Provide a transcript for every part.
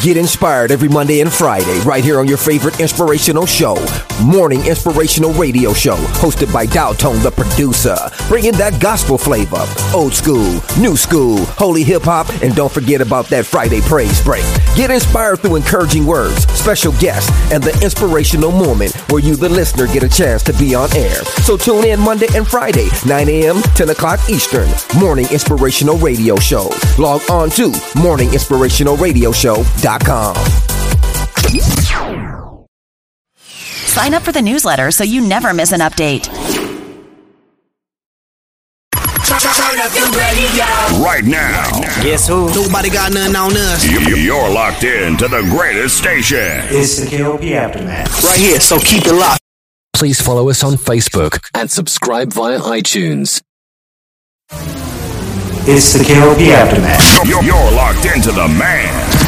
Get inspired every Monday and Friday right here on your favorite inspirational show, Morning Inspirational Radio Show, hosted by Dowtone, the producer. Bringing that gospel flavor, old school, new school, holy hip hop, and don't forget about that Friday praise break. Get inspired through encouraging words, special guests, and the inspirational moment where you, the listener, get a chance to be on air. So tune in Monday and Friday, 9 a.m., 10 o'clock Eastern, Morning Inspirational Radio Show. Log on to morninginspirationalradioshow.com. Sign up for the newsletter so you never miss an update. Right now, Guess who? Nobody got nothing on us. you- you're locked in to the greatest station. It's the KLP Aftermath. Right here, so keep it locked. Please follow us on Facebook and subscribe via iTunes. It's the KLP Aftermath. You're, you're locked into the man.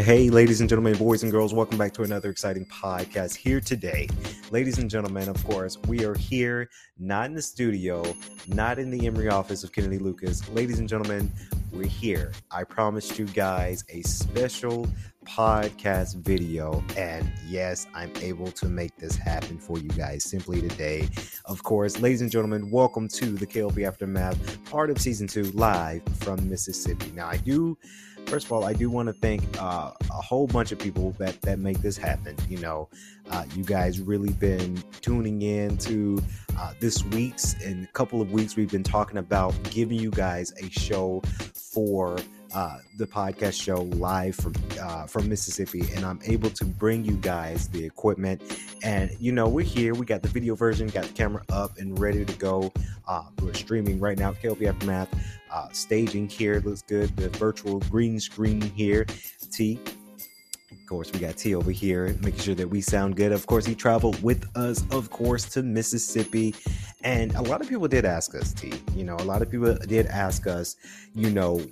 Hey, ladies and gentlemen, boys and girls, welcome back to another exciting podcast here today. Ladies and gentlemen, of course, we are here, not in the studio, not in the Emory office of Kennedy Lucas. Ladies and gentlemen, we're here. I promised you guys a special podcast video, and yes, I'm able to make this happen for you guys simply today. Of course, ladies and gentlemen, welcome to the KLP Aftermath, part of season two, live from Mississippi. Now, I do first of all, I do want to thank uh, a whole bunch of people that that make this happen. You know, uh, you guys really been tuning in to uh, this week's and a couple of weeks we've been talking about giving you guys a show for uh, the podcast show live from uh, from Mississippi, and I'm able to bring you guys the equipment. And you know, we're here. We got the video version, got the camera up and ready to go. Uh, we're streaming right now. KLP Aftermath uh, staging here looks good. The virtual green screen here. T. Of course, we got T over here, making sure that we sound good. Of course, he traveled with us, of course, to Mississippi. And a lot of people did ask us, T. You know, a lot of people did ask us, you know,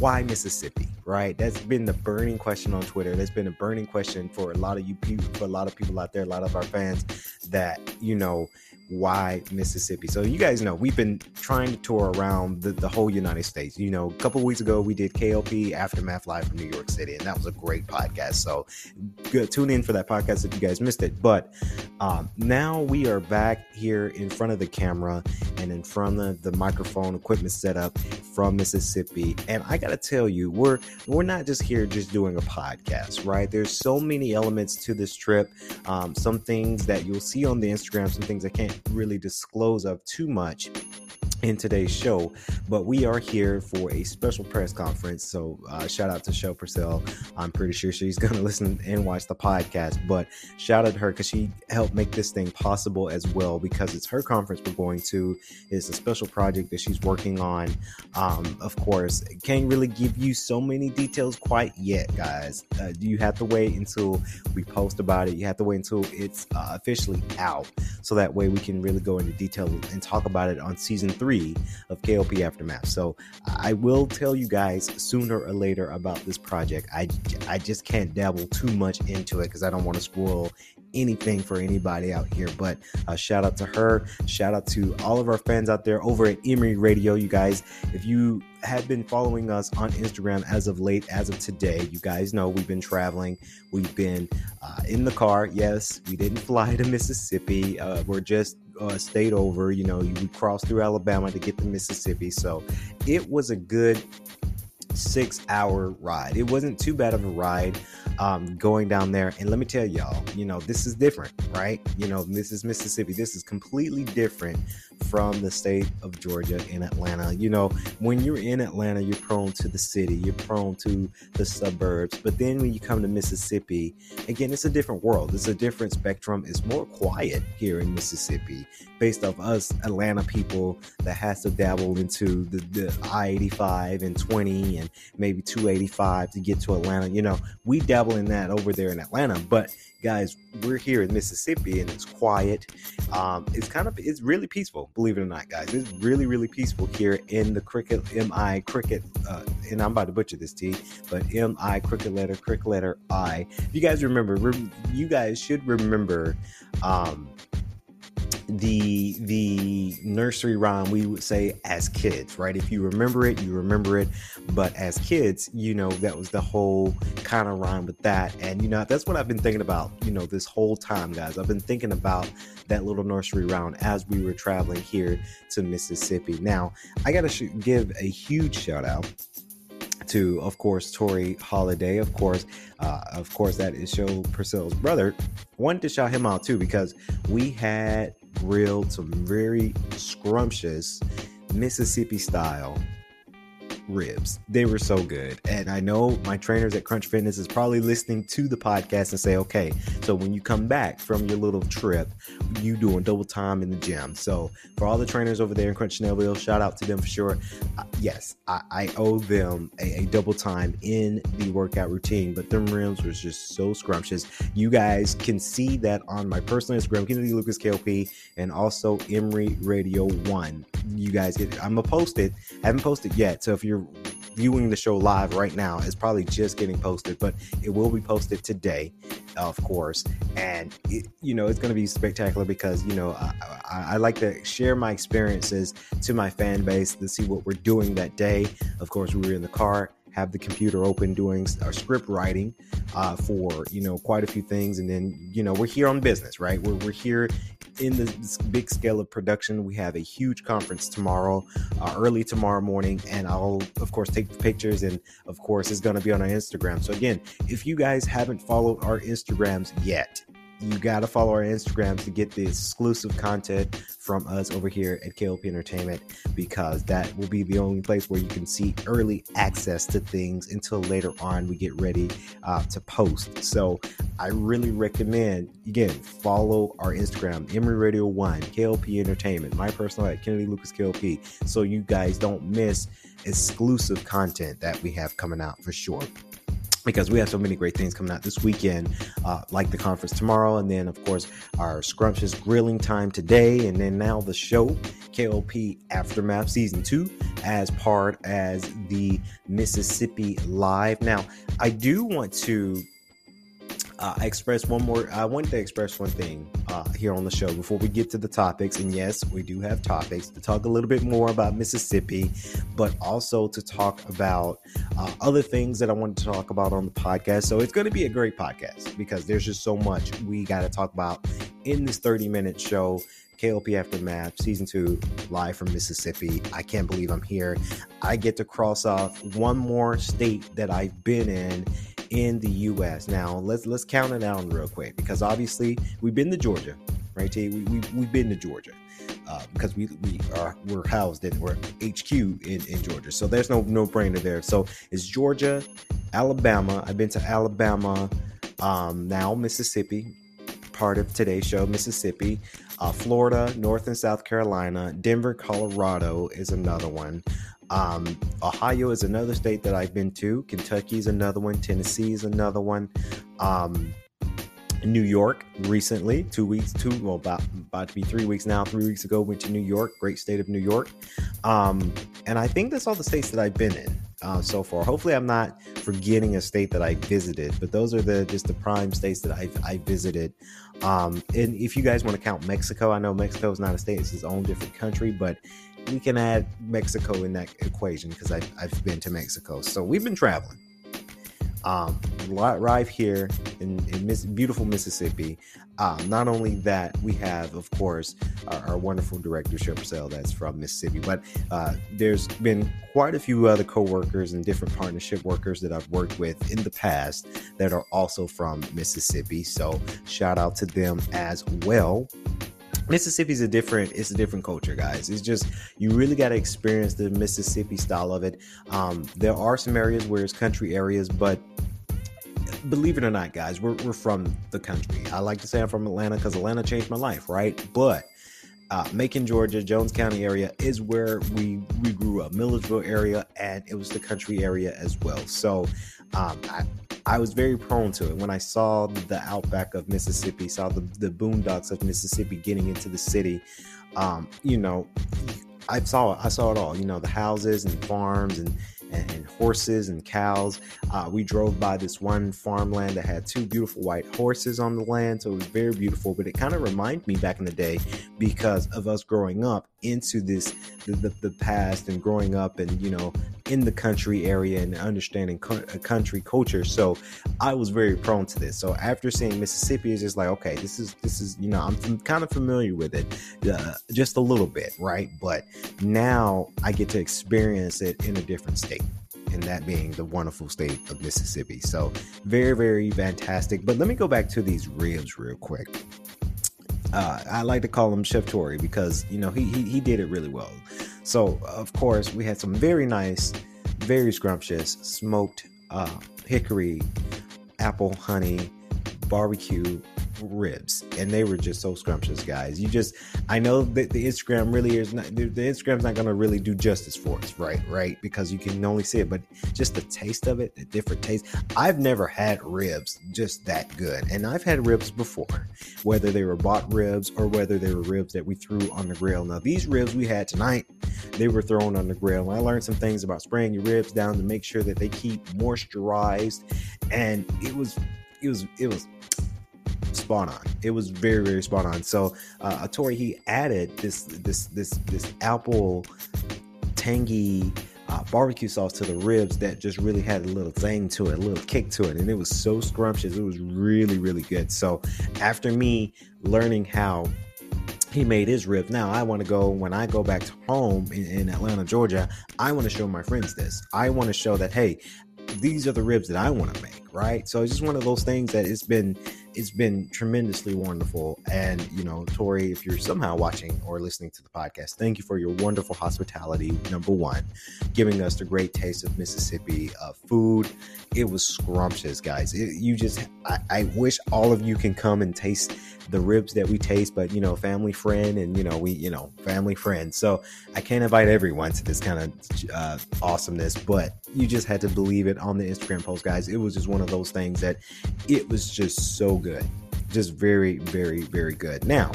why Mississippi, right? That's been the burning question on Twitter. That's been a burning question for a lot of you people, for a lot of people out there, a lot of our fans that, you know, why Mississippi. So you guys know we've been trying to tour around the, the whole United States. You know, a couple weeks ago we did KLP Aftermath Live from New York City, and that was a great podcast. So tune in for that podcast if you guys missed it. But um, now we are back here in front of the camera and in front of the microphone equipment setup from Mississippi. And I gotta tell you, we're we're not just here just doing a podcast, right? There's so many elements to this trip. Um, some things that you'll see on the Instagram, some things I can't really disclose of too much in today's show, but we are here for a special press conference. So, uh, shout out to Show Purcell. I'm pretty sure she's going to listen and watch the podcast, but shout out to her because she helped make this thing possible as well because it's her conference we're going to. It's a special project that she's working on. Um, of course, can't really give you so many details quite yet, guys. Uh, you have to wait until we post about it. You have to wait until it's uh, officially out so that way we can really go into detail and talk about it on season three of KLP Aftermath. So I will tell you guys sooner or later about this project. I, I just can't dabble too much into it because I don't want to spoil anything for anybody out here. But uh, shout out to her. Shout out to all of our fans out there over at Emory Radio. You guys, if you have been following us on Instagram as of late, as of today, you guys know we've been traveling. We've been uh, in the car. Yes, we didn't fly to Mississippi. Uh, we're just uh, stayed over. You know, we crossed through Alabama to get to Mississippi. So it was a good six hour ride. It wasn't too bad of a ride um, going down there. And let me tell y'all, you know, this is different, right? You know, this is Mississippi. This is completely different from the state of Georgia in Atlanta. You know, when you're in Atlanta, you're prone to the city, you're prone to the suburbs. But then when you come to Mississippi, again, it's a different world. It's a different spectrum. It's more quiet here in Mississippi, based off us Atlanta people that has to dabble into the, the I 85 and 20 and maybe 285 to get to Atlanta. You know, we dabble in that over there in Atlanta. But guys, we're here in Mississippi and it's quiet. Um, it's kind of it's really peaceful, believe it or not, guys. It's really really peaceful here in the cricket MI cricket, uh, and I'm about to butcher this T, but MI cricket letter cricket letter I. If you guys remember, re- you guys should remember. Um, the the nursery rhyme we would say as kids right? If you remember it you remember it. But as kids you know that was the whole kind of rhyme with that. And you know that's what i've been thinking about you know this whole time guys. I've been thinking about that little nursery rhyme as we were traveling here to mississippi. Now i gotta sh- give a huge shout out to, of course, Tori Holiday. Of course, uh, of course, that is Show Priscilla's brother. Wanted to shout him out too because we had grilled some very scrumptious Mississippi style ribs. They were so good. And I know my trainers at Crunch Fitness is probably listening to the podcast and say, okay, so when you come back from your little trip, you doing double time in the gym. So for all the trainers over there in Crunch Snellville, shout out to them for sure. Uh, yes, I, I, owe them a, a, double time in the workout routine, but them rims was just so scrumptious. You guys can see that on my personal Instagram, Kennedy Lucas KLP, and also Emory Radio One. You guys, get, I'm gonna post it. I haven't posted yet, so if you're viewing the show live right now, it's probably just getting posted, but it will be posted today, of course. And it, you know, it's going to be spectacular because you know I, I, I, like to share my experiences to my fan base to see what we're doing that day. Of course, we were in the car have the computer open doing our script writing uh, for you know quite a few things. And then you know we're here on business right? We're, we're here in the big scale of production. We have a huge conference tomorrow uh, early tomorrow morning. And i'll of course take the pictures. And of course it's going to be on our instagram. So again if you guys haven't followed our instagrams yet you got to follow our Instagram to get the exclusive content from us over here at KLP Entertainment because that will be the only place where you can see early access to things until later on we get ready uh, to post. So I really recommend, again, follow our Instagram, Emory Radio 1, KLP Entertainment, my personal at Kennedy Lucas KLP, so you guys don't miss exclusive content that we have coming out for sure because we have so many great things coming out this weekend, uh, like the conference tomorrow, and then of course our scrumptious grilling time today, and then now the show KLP Aftermath Season Two as part as the Mississippi Live. Now, I do want to uh, I express one more. I wanted to express one thing uh, here on the show before we get to the topics. And yes, we do have topics to talk a little bit more about Mississippi, but also to talk about uh, other things that I wanted to talk about on the podcast. So it's going to be a great podcast because there's just so much we got to talk about in this 30 minute show. KLP Aftermath, season two, live from Mississippi. I can't believe I'm here. I get to cross off one more state that I've been in in the U.S. Now let's let's count it down real quick because obviously we've been to Georgia, right? T? We, we we've been to Georgia uh, because we we are we're housed in we're HQ in, in Georgia, so there's no no brainer there. So it's Georgia, Alabama. I've been to Alabama, um, now Mississippi, part of today's show, Mississippi. Uh, Florida, North and South Carolina, Denver, Colorado is another one. Um, Ohio is another state that I've been to. Kentucky is another one. Tennessee is another one. Um, New York recently, two weeks, two well about about to be three weeks now. Three weeks ago, went to New York, great state of New York, um, and I think that's all the states that I've been in uh, so far. Hopefully, I'm not forgetting a state that I visited, but those are the just the prime states that I've I visited. Um, and if you guys want to count Mexico, I know Mexico is not a state; it's its own different country, but we can add Mexico in that equation because I've, I've been to Mexico. So we've been traveling. Um, arrive here in, in Miss, beautiful Mississippi. Uh, not only that, we have, of course, our, our wonderful director, Show Purcell, that's from Mississippi, but uh, there's been quite a few other co-workers and different partnership workers that I've worked with in the past that are also from Mississippi. So shout out to them as well. Mississippi's a different it's a different culture, guys. It's just you really got to experience the Mississippi style of it. Um, there are some areas where it's country areas, but believe it or not, guys, we're, we're from the country. I like to say I'm from Atlanta because Atlanta changed my life, right? But uh, Macon, Georgia, Jones County area is where we we grew up. Milledgeville area, and it was the country area as well. So um, I, I was very prone to it when I saw the outback of Mississippi, saw the, the boondocks of Mississippi getting into the city. Um, you know, I saw. I saw it all. You know, the houses and farms and and, and horses and cows. Uh, we drove by this one farmland that had two beautiful white horses on the land, so it was very beautiful. But it kind of reminded me back in the day because of us growing up into this the, the, the past and growing up and you know in the country area and understanding co- uh, country culture. So I was very prone to this. So after seeing Mississippi, it's just like okay, this is this is you know I'm kind of familiar with it, uh, just a little bit, right? But now I get to experience it in a different state and that being the wonderful state of Mississippi. So, very, very fantastic. But let me go back to these ribs real quick. Uh, I like to call him Chef Tory because you know he, he he did it really well. So of course we had some very nice, very scrumptious smoked uh, hickory, apple honey, barbecue ribs and they were just so scrumptious guys. You just i know that the instagram really is not the, instagram's not to really do justice for us right right? Because you can only see it but just the taste of it the different taste. I've never had ribs just that good and i've had ribs before whether they were bought ribs or whether they were ribs that we threw on the grill. Now these ribs we had tonight they were thrown on the grill i learned some things about spraying your ribs down to make sure that they keep moisturized and it was it was it was spot on. It was very very spot on. So uh, Tori he added this this this this apple tangy uh, barbecue sauce to the ribs that just really had a little thing to it, a little kick to it, and it was so scrumptious. It was really really good. So after me learning how he made his ribs. Now I want to go when I go back home in, in Atlanta, Georgia. I want to show my friends this. I want to show that hey, these are the ribs that I want to make, right? So it's just one of those things that it's been it's been tremendously wonderful. And you know, Tori, if you're somehow watching or listening to the podcast, thank you for your wonderful hospitality. Number one, giving us the great taste of Mississippi uh, food. It was scrumptious, guys. It, you just, I, I wish all of you can come and taste the ribs that we taste, but you know, family friend, and you know, we, you know, family friend. So I can't invite everyone to this kind of uh, awesomeness, but you just had to believe it on the Instagram post, guys. It was just one of those things that it was just so good, just very, very, very good. Now,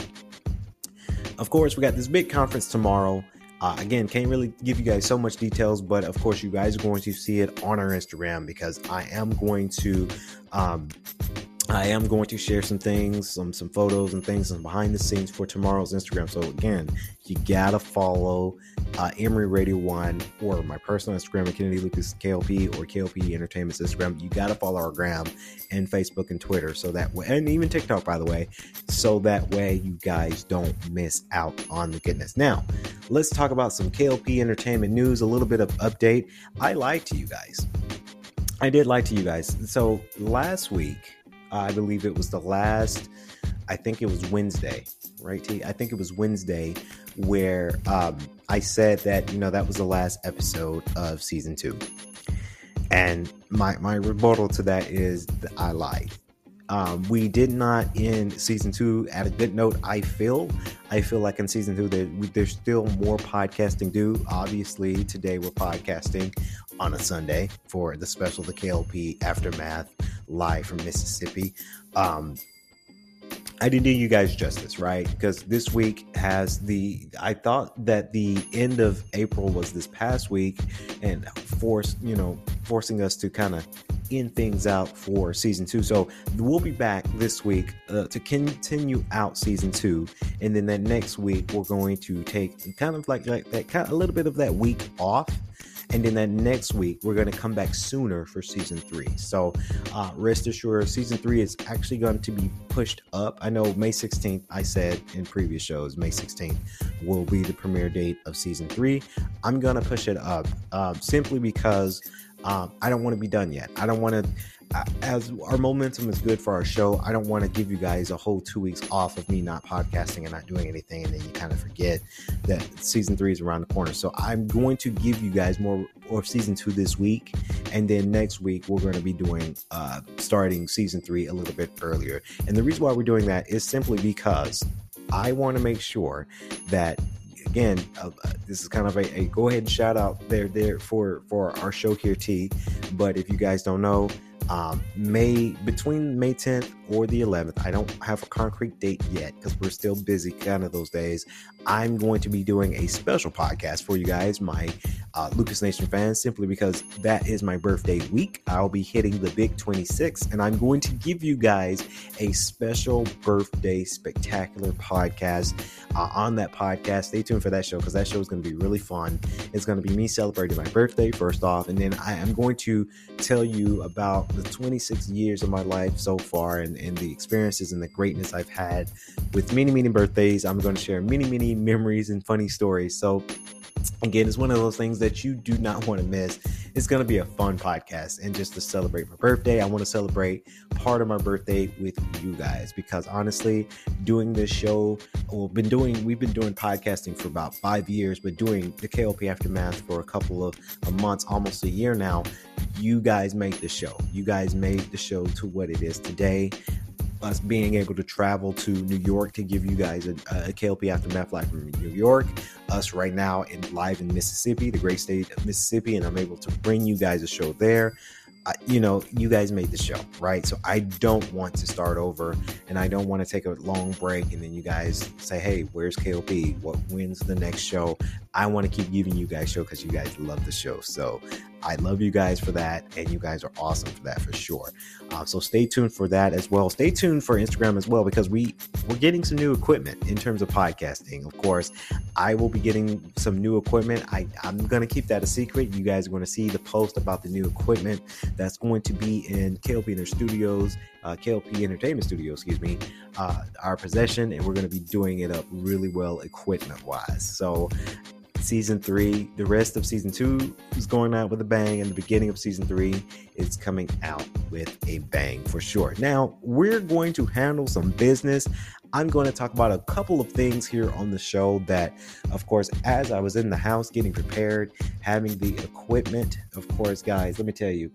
of course, we got this big conference tomorrow. Uh, again, can't really give you guys so much details, but of course, you guys are going to see it on our Instagram because I am going to um, I am going to share some things, some some photos and things, some behind the scenes for tomorrow's Instagram. So again, you gotta follow uh, Emory Radio One or my personal Instagram Kennedy Lucas KLP or KLP Entertainment's Instagram. You gotta follow our gram and Facebook and Twitter so that way, and even TikTok, by the way, so that way you guys don't miss out on the goodness. Now, let's talk about some KLP Entertainment news. A little bit of update. I lied to you guys. I did lie to you guys. So last week I believe it was the last, I think it was Wednesday, right? T? I think it was Wednesday where um, I said that, you know, that was the last episode of season two. And my, my rebuttal to that is that I lied. Um, we did not end season two at a good note. I feel, I feel like in season two we, there's still more podcasting due. Obviously, today we're podcasting on a Sunday for the special, the KLP aftermath live from Mississippi. Um, I didn't do you guys justice, right? Because this week has the. I thought that the end of April was this past week, and force you know forcing us to kind of end things out for season two. So we'll be back this week uh, to continue out season two, and then that next week we're going to take kind of like like that kind of a little bit of that week off and then that next week, we're going to come back sooner for season three. So uh, rest assured, season three is actually going to be pushed up. I know May 16th, I said in previous shows, May 16th will be the premiere date of season three. I'm going to push it up uh, simply because um, I don't want to be done yet. I don't want to as our momentum is good for our show, I don't want to give you guys a whole two weeks off of me not podcasting and not doing anything, and then you kind of forget that season three is around the corner. So I'm going to give you guys more of season two this week, and then next week we're going to be doing uh, starting season three a little bit earlier. And the reason why we're doing that is simply because I want to make sure that again, uh, this is kind of a, a, go ahead and shout out there there for for our show here, T. But if you guys don't know, um, May between May 10th or the 11th. I don't have a concrete date yet because we're still busy kind of those days. I'm going to be doing a special podcast for you guys, my uh, Lucas Nation fans, simply because that is my birthday week. I'll be hitting the big 26, and I'm going to give you guys a special birthday spectacular podcast. Uh, on that podcast, stay tuned for that show because that show is going to be really fun. It's going to be me celebrating my birthday first off, and then I am going to tell you about the 26 years of my life so far and, and the experiences and the greatness I've had with many, many birthdays. I'm going to share many, many memories and funny stories. So, again, it's one of those things that you do not want to miss. It's going to be a fun podcast. And just to celebrate my birthday, I want to celebrate part of my birthday with you guys because honestly, doing this show, well, been doing, we've been doing podcasting for about five years, but doing the KLP Aftermath for a couple of months, almost a year now. You guys made the show. You guys made the show to what it is today us being able to travel to New York to give you guys a, a KLP Aftermath live from New York, us right now in live in Mississippi, the great state of Mississippi, and I'm able to bring you guys a show there. Uh, you know, you guys made the show, right? So I don't want to start over and I don't want to take a long break and then you guys say, hey, where's KLP? What wins the next show? I want to keep giving you guys show because you guys love the show. So I love you guys for that, and you guys are awesome for that for sure. Uh, so stay tuned for that as well. Stay tuned for Instagram as well because we we're getting some new equipment in terms of podcasting. Of course, I will be getting some new equipment. I I'm gonna keep that a secret. You guys are to see the post about the new equipment that's going to be in KLP Inner Studios, uh, KLP Entertainment Studio, excuse me, uh, our possession, and we're to be doing it up really well equipment wise. So season three. The rest of season two is going out with a bang, and the beginning of season three is coming out with a bang for sure. Now, we're going to handle some business. I'm going to talk about a couple of things here on the show that, of course, as I was in the house getting prepared, having the equipment, of course, guys, let me tell you,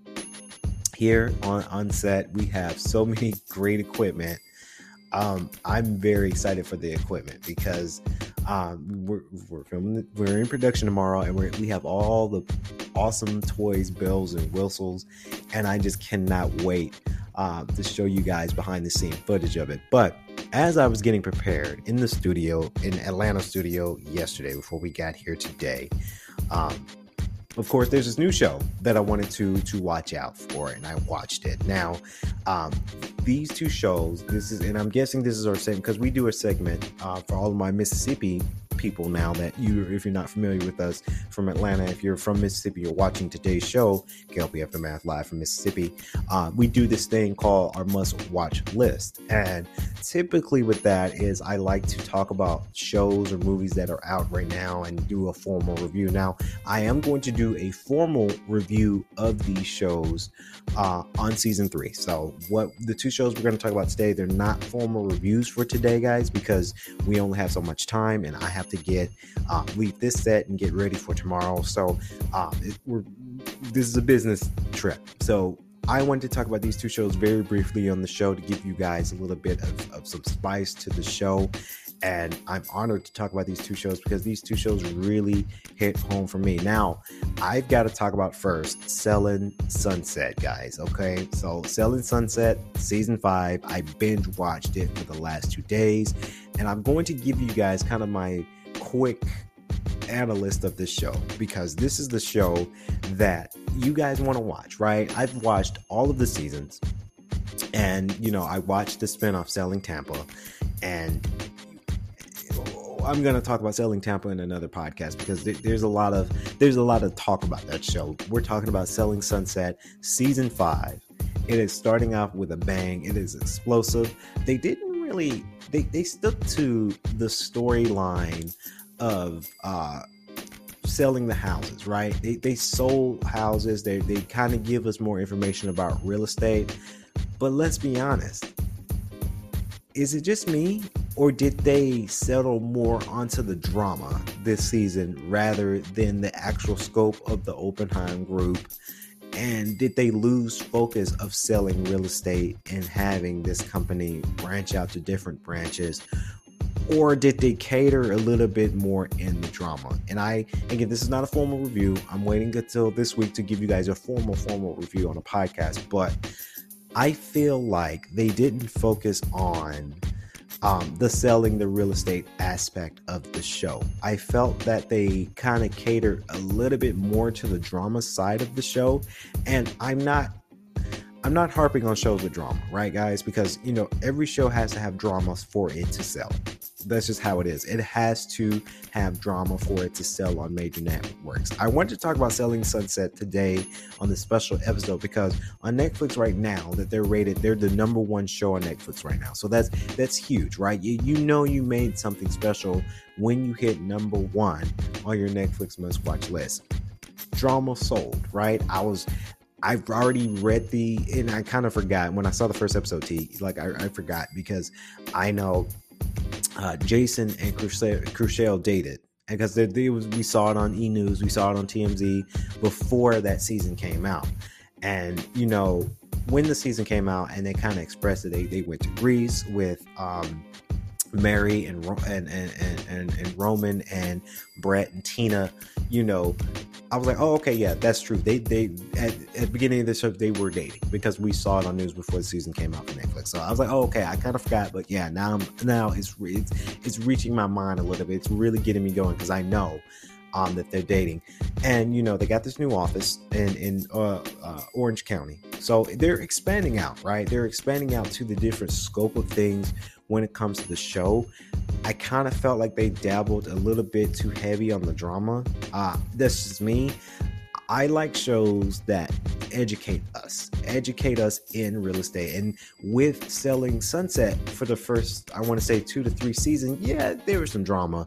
here on, on set, we have so many great equipment. Um, I'm very excited for the equipment because um, we're, we're filming, we're in production tomorrow, and we we have all the awesome toys, bells, and whistles, and I just cannot wait uh, to show you guys behind the scene footage of it. But as I was getting prepared in the studio, in Atlanta studio yesterday before we got here today, um, of course, there's this new show that I wanted to to watch out for, and I watched it. Now, um, these two shows, this is, and I'm guessing this is our segment because we do a segment uh, for all of my Mississippi people now that you, if you're not familiar with us from Atlanta, if you're from Mississippi, you're watching today's show, KLP Aftermath Live from Mississippi. Uh, we do this thing called our must watch list. And typically with that is I like to talk about shows or movies that are out right now and do a formal review. Now, I am going to do a formal review of these shows uh, on season three. So, what the two shows we're going to talk about today, they're not formal reviews for today, guys, because we only have so much time and I have to get uh, leave this set and get ready for tomorrow. So um, it, we're this is a business trip. So I wanted to talk about these two shows very briefly on the show to give you guys a little bit of, of some spice to the show. And I'm honored to talk about these two shows because these two shows really hit home for me. Now, I've got to talk about first Selling Sunset, guys. Okay. So, Selling Sunset, season five, I binge watched it for the last two days. And I'm going to give you guys kind of my quick analyst of this show because this is the show that you guys want to watch, right? I've watched all of the seasons and, you know, I watched the spinoff Selling Tampa and I'm going to talk about Selling Tampa in another podcast because there's a lot of there's a lot of talk about that show. We're talking about Selling Sunset season 5. It is starting off with a bang. It is explosive. They didn't really they they stuck to the storyline of uh selling the houses, right? They, they sold houses. They, they kind of give us more information about real estate. But let's be honest. Is it just me? Or did they settle more onto the drama this season rather than the actual scope of the Oppenheim group? And did they lose focus of selling real estate and having this company branch out to different branches? or did they cater a little bit more in the drama? And I, again, this is not a formal review. I'm waiting until this week to give you guys a formal, formal review on a podcast. But I feel like they didn't focus on um, the selling the real estate aspect of the show. I felt that they kind of catered a little bit more to the drama side of the show. And I'm not I'm not harping on shows with drama, right, guys? Because you know every show has to have dramas for it to sell. That's just how it is. It has to have drama for it to sell on major networks. I wanted to talk about Selling Sunset today on this special episode because on Netflix right now that they're rated, they're the number one show on Netflix right now. So that's that's huge, right? You, you know you made something special when you hit number one on your Netflix must watch list drama sold, right? I was I've already read the, and I kind of forgot when I saw the first episode. T like I, I forgot because I know uh, Jason and Chrishell dated. Because they, they was, we saw it on E News, we saw it on TMZ before that season came out, and you know when the season came out and they kind of expressed it, they they went to Greece with um, Mary and and, and and and Romain and Brett and Tina, you know, I was like, oh, okay, yeah, that's true. They they at, at the beginning of the show they were dating because we saw it on news before the season came out for Netflix. So I was like, oh, okay, I kind of forgot, but yeah, now I'm, now it's, it's it's reaching my mind a little bit. It's really getting me going because I know um, that they're dating, and you know they got this new office in in uh, uh, Orange County, so they're expanding out, right? They're expanding out to the different scope of things when it comes to the show. I kind of felt like they dabbled a little bit too heavy on the drama. Uh, this is me. I like shows that educate us, educate us in real estate. And with selling Sunset for the first, I want to say two to three seasons, yeah, there was some drama,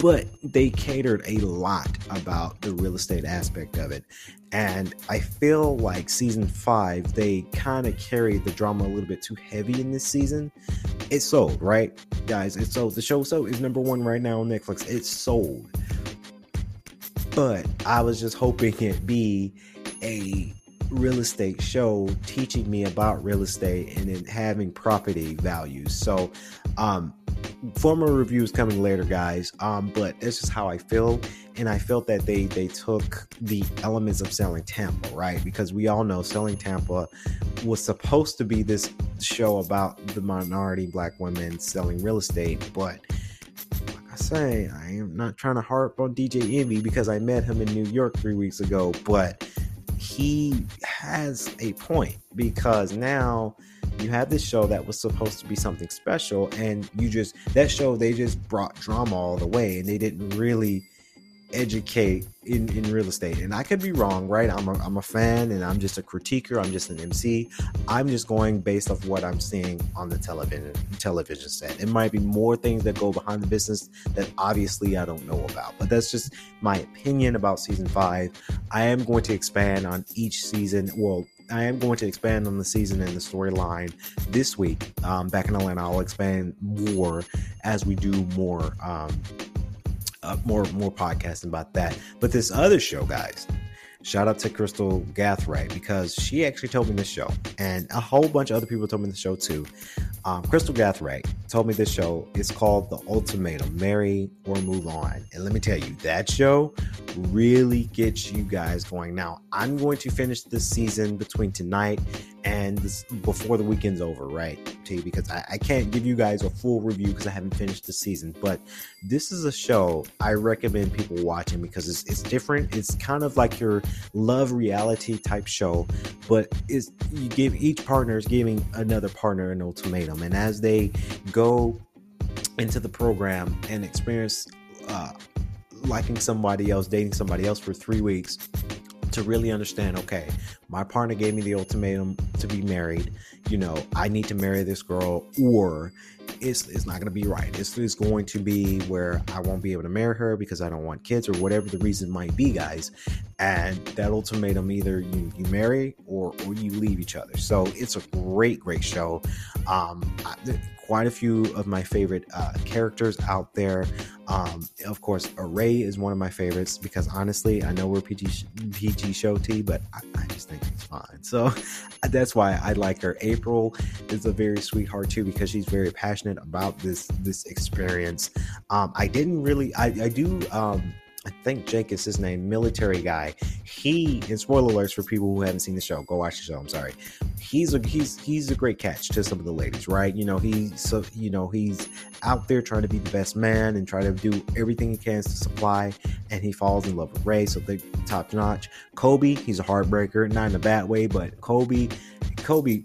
but they catered a lot about the real estate aspect of it. And I feel like season five, they kind of carried the drama a little bit too heavy in this season. It sold, right? Guys, it sold. The show so is number one right now on Netflix. It sold but I was just hoping it be a real estate show teaching me about real estate and then having property values. So, um, formal reviews coming later, guys. Um, but this is how I feel, and I felt that they they took the elements of selling Tampa, right? Because we all know selling Tampa was supposed to be this show about the minority black women selling real estate, but like I say, I am not trying to harp on DJ Envy because I met him in New York three weeks ago, but he has a point because now you have this show that was supposed to be something special, and you just that show they just brought drama all the way, and they didn't really educate in, in real estate. And I could be wrong, right? I'm a, I'm a fan and I'm just a critiquer. I'm just an MC. I'm just going based off what I'm seeing on the television television set. It might be more things that go behind the business that obviously I don't know about. But that's just my opinion about season five. I am going to expand on each season. Well, I am going to expand on the season and the storyline this week. Um, back in Atlanta, I'll expand more as we do more um, uh, more more podcasting about that. But this other show, guys, shout out to Crystal Gathright because she actually told me this show, and a whole bunch of other people told me the show too. Um, Crystal Gathright told me this show is called The Ultimatum Marry or Move On. And let me tell you, that show really gets you guys going. Now, I'm going to finish this season between tonight and this, before the weekend's over, right? T, because I, I can't give you guys a full review because I haven't finished the season. But this is a show I recommend people watching because it's, it's different. It's kind of like your love reality type show, but it's you give each partner is giving another partner an ultimatum, and as they go into the program and experience uh, liking somebody else, dating somebody else for three weeks to really understand okay, my partner gave me the ultimatum to be married. You know, I need to marry this girl, or it's it's not going to be right. It's, it's going to be where I won't be able to marry her because I don't want kids or whatever the reason might be, guys. And that ultimatum either you, you marry or or you leave each other. So it's a great great show. Um, I, quite a few of my favorite uh, characters out there. Um, of course, Array is one of my favorites because honestly, I know we're PG PG show T, but I, I just think it's fine. So that's why I like her. April is a very sweetheart too because she's very passionate about this this experience. Um, I didn't really, I, I do. Um, I think Jake is his name, military guy. He, and spoiler alerts for people who haven't seen the show, go watch the show. I'm sorry. He's a he's he's a great catch to some of the ladies, right? You know, he's so you know he's out there trying to be the best man and try to do everything he can to supply, and he falls in love with Rae, so they top notch. Colby, he's a heartbreaker, not in a bad way, but Colby, Colby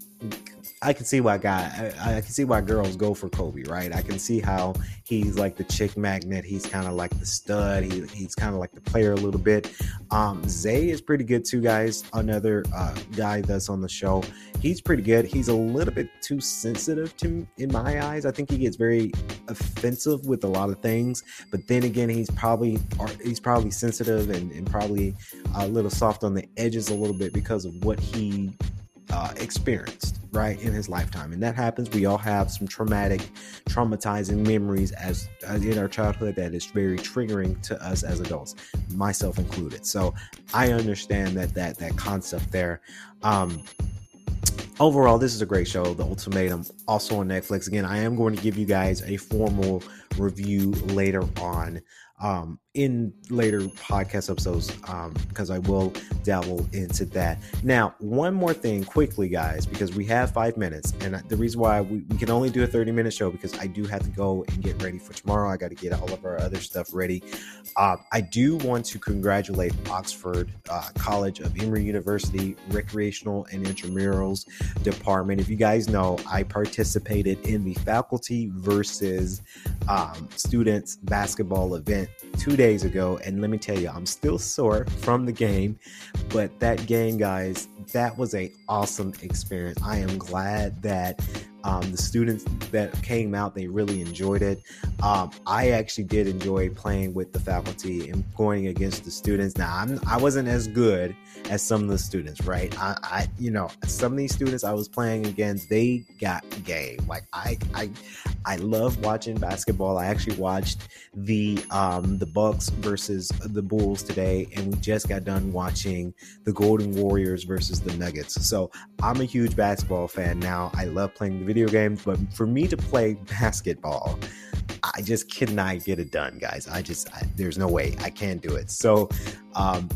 I can see why guy I, I, can see why girls go for Colby, right? I can see how he's like the chick magnet. He's kind of like the stud. He, he's kind of like the player a little bit. Um, Zay is pretty good too, guys. Another uh, guy that's on the show. He's pretty good. He's a little bit too sensitive to in my eyes. I think he gets very offensive with a lot of things. But then again, he's probably he's probably sensitive and, and probably a little soft on the edges a little bit because of what he uh, experienced right in his lifetime. And that happens. We all have some traumatic traumatizing memories as, as in our childhood that is very triggering to us as adults myself included. So i understand that that that concept there. Um overall this is a great show the ultimatum also on netflix. Again i am going to give you guys a formal review later on. Um, in later podcast episodes um, because I will dabble into that. Now, one more thing quickly, guys, because we have five minutes, and the reason why we, we can only do a 30 minute show because I do have to go and get ready for tomorrow. I got to get all of our other stuff ready. Uh, I do want to congratulate Oxford uh, College of Emory University Recreational and Intramurals Department. If you guys know, I participated in the faculty versus um, students basketball event two days ago. And let me tell you, I'm still sore from the game, but that game, guys, that was a awesome experience. I am glad that um, the students that came out, they really enjoyed it. Um, I actually did enjoy playing with the faculty and going against the students. Now, I'm, I wasn't as good as some of the students, right? I, I, you know, some of these students I was playing against, they got game. Like I, I, I love watching basketball. I actually watched the um, the Bucks versus the Bulls today, and we just got done watching the Golden Warriors versus the Nuggets. So I'm a huge basketball fan now. I love playing the video games, but for me to play basketball, I just cannot get it done, guys. I just I, there's no way I can't do it. So um,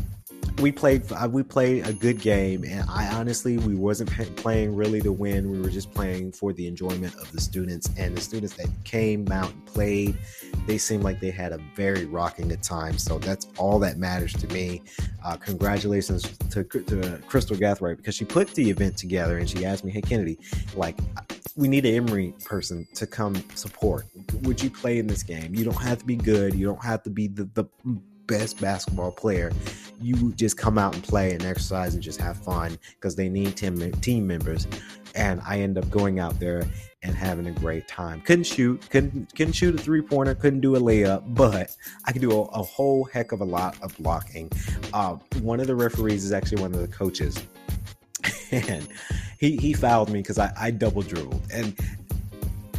we played uh, we played a good game and i honestly we wasn't playing really to win we were just playing for the enjoyment of the students and the students that came out and played they seemed like they had a very rocking good time so that's all that matters to me uh, congratulations to, to crystal gathright because she put the event together and she asked me hey kennedy like we need an Emory person to come support. Would you play in this game? You don't have to be good. You don't have to be the, the best basketball player. You just come out and play and exercise and just have fun because they need team, team members. And I end up going out there and having a great time. Couldn't shoot, couldn't couldn't shoot a three pointer, couldn't do a layup, but I could do a, a whole heck of a lot of blocking. Uh, one of the referees is actually one of the coaches, and he he fouled me because I, I double dribbled, and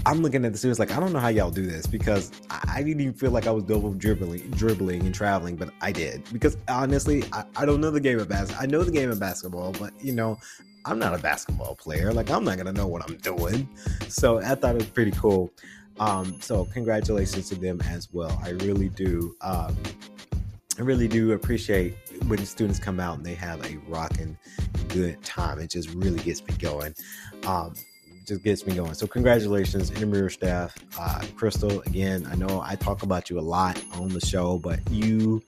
I'm looking at the students like I don't know how y'all do this because I, didn't even feel like I was double dribbling, dribbling and traveling, but I did because honestly I, I don't know the game of basketball. I know the game of basketball, but you know I'm not a basketball player. Like I'm not gonna know what I'm doing. So I thought it was pretty cool. Um, so congratulations to them as well. I really do. Um, I really do appreciate when students come out and they have a rocking good time. It just really gets me going. Um, just gets me going. So congratulations, Intramural staff, uh, Crystal. Again, I know I talk about you a lot on the show, but you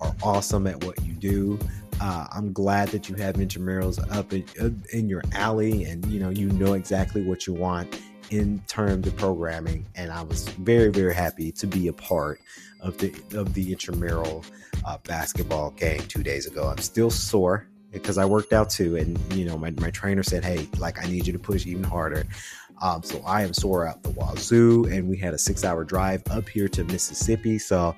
are awesome at what you do. Uh, I'm glad that you have intramurals up in, in your alley, and you know you know exactly what you want in terms of programming. And I was very very happy to be a part of the of the intramural uh, basketball game two days ago. I'm still sore because I worked out too. And, you know, my, my trainer said, Hey, like, I need you to push even harder. Um, so I am sore out the wazoo, and we had a six hour drive up here to Mississippi. So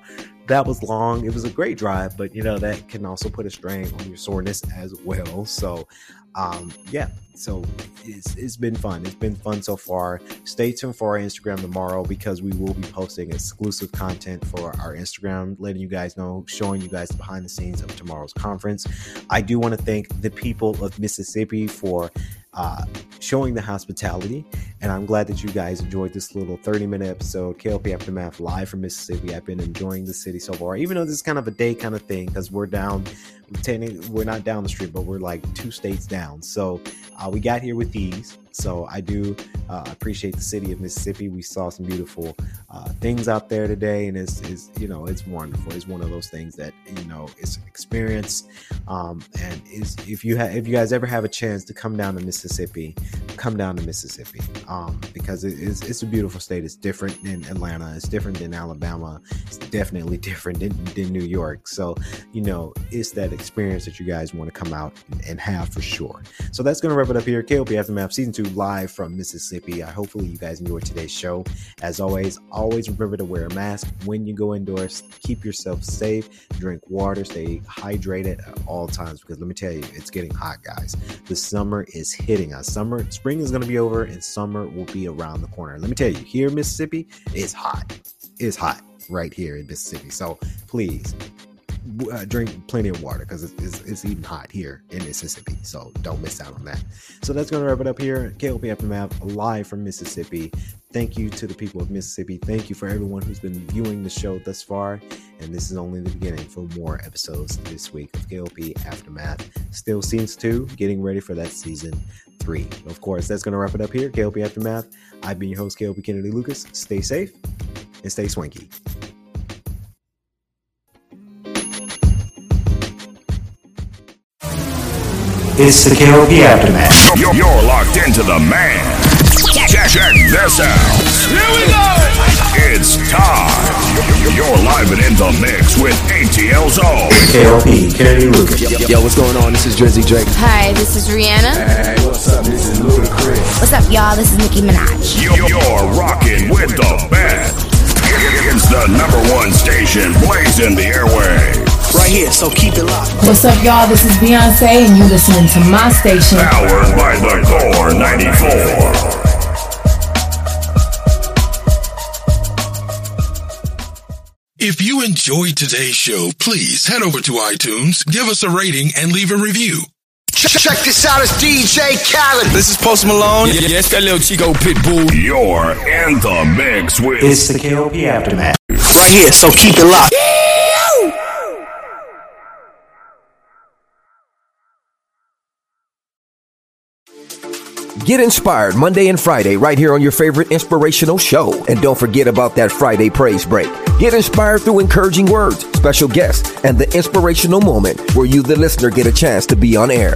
that was long. It was a great drive, but you know, that can also put a strain on your soreness as well. So, um, yeah, so it's, it's been fun. It's been fun so far. Stay tuned for our Instagram tomorrow because we will be posting exclusive content for our Instagram, letting you guys know, showing you guys behind the scenes of tomorrow's conference. I do want to thank the people of Mississippi for uh, showing the hospitality. And I'm glad that you guys enjoyed this little 30 minute episode, KLP Aftermath live from Mississippi. I've been enjoying the city so far, even though this is kind of a day kind of thing because we're down, we're not down the street, but we're like two states down. So we got here with ease. So I do uh, appreciate the city of Mississippi. We saw some beautiful uh, things out there today, and it's, it's, you know it's wonderful. It's one of those things that you know it's an experience, um, and is if you if you guys ever have a chance to come down to Mississippi, come down to Mississippi um, because it is it's a beautiful state. It's different than Atlanta. It's different than Alabama. It's definitely different than, than New York. So you know it's that experience that you guys want to come out and, and have for sure. So that's gonna wrap it up here. KLP Aftermath Season Two live from Mississippi. I hopefully you guys enjoyed today's show. As always, always remember to wear a mask when you go indoors. Keep yourself safe. Drink water. Stay hydrated at all times because let me tell you, it's getting hot, guys. The summer is hitting us. Summer, spring is going to be over, and summer will be around the corner. Let me tell you, here in Mississippi, it's hot. It's hot right here in Mississippi. So please uh, drink plenty of water because it's, it's, it's, even hot here in Mississippi. So don't miss out on that. So that's going to wrap it up here. KLP Aftermath live from Mississippi. Thank you to the people of Mississippi. Thank you for everyone who's been viewing the show thus far. And this is only the beginning for more episodes this week of KLP Aftermath. Still seasons two, getting ready for that season three. Of course, that's going to wrap it up here. KLP Aftermath. I've been your host, KLP Kennedy Lucas. Stay safe and stay swanky. It's the KLP Aftermath. You're, you're locked into the man. Check, check this out. Here we go. It's time. You're live and in the mix with ATL Zone. KLP, Kennedy Lucas. Yo, yo, what's going on? This is Drizzy Drake. Hi, this is Rihanna. Hey, what's up? This is Ludacris. What's up, y'all? This is Nicki Minaj. You're, you're rocking with the best. It's the number one station blazing the airway. Right here, so keep it locked. What's up, y'all? This is Beyonce, and you listening to my station. Powered by the Core 94. If you enjoyed today's show, please head over to iTunes, give us a rating, and leave a review. Check, check this out, it's DJ Khaled. This is Post Malone. Yeah, yeah, that little Chico Pitbull. You're in the mix with It's the KLP Aftermath. Right here, so keep it locked. Get inspired Monday and Friday right here on your favorite inspirational show. And don't forget about that Friday praise break. Get inspired through encouraging words, special guests, and the inspirational moment where you, the listener, get a chance to be on air.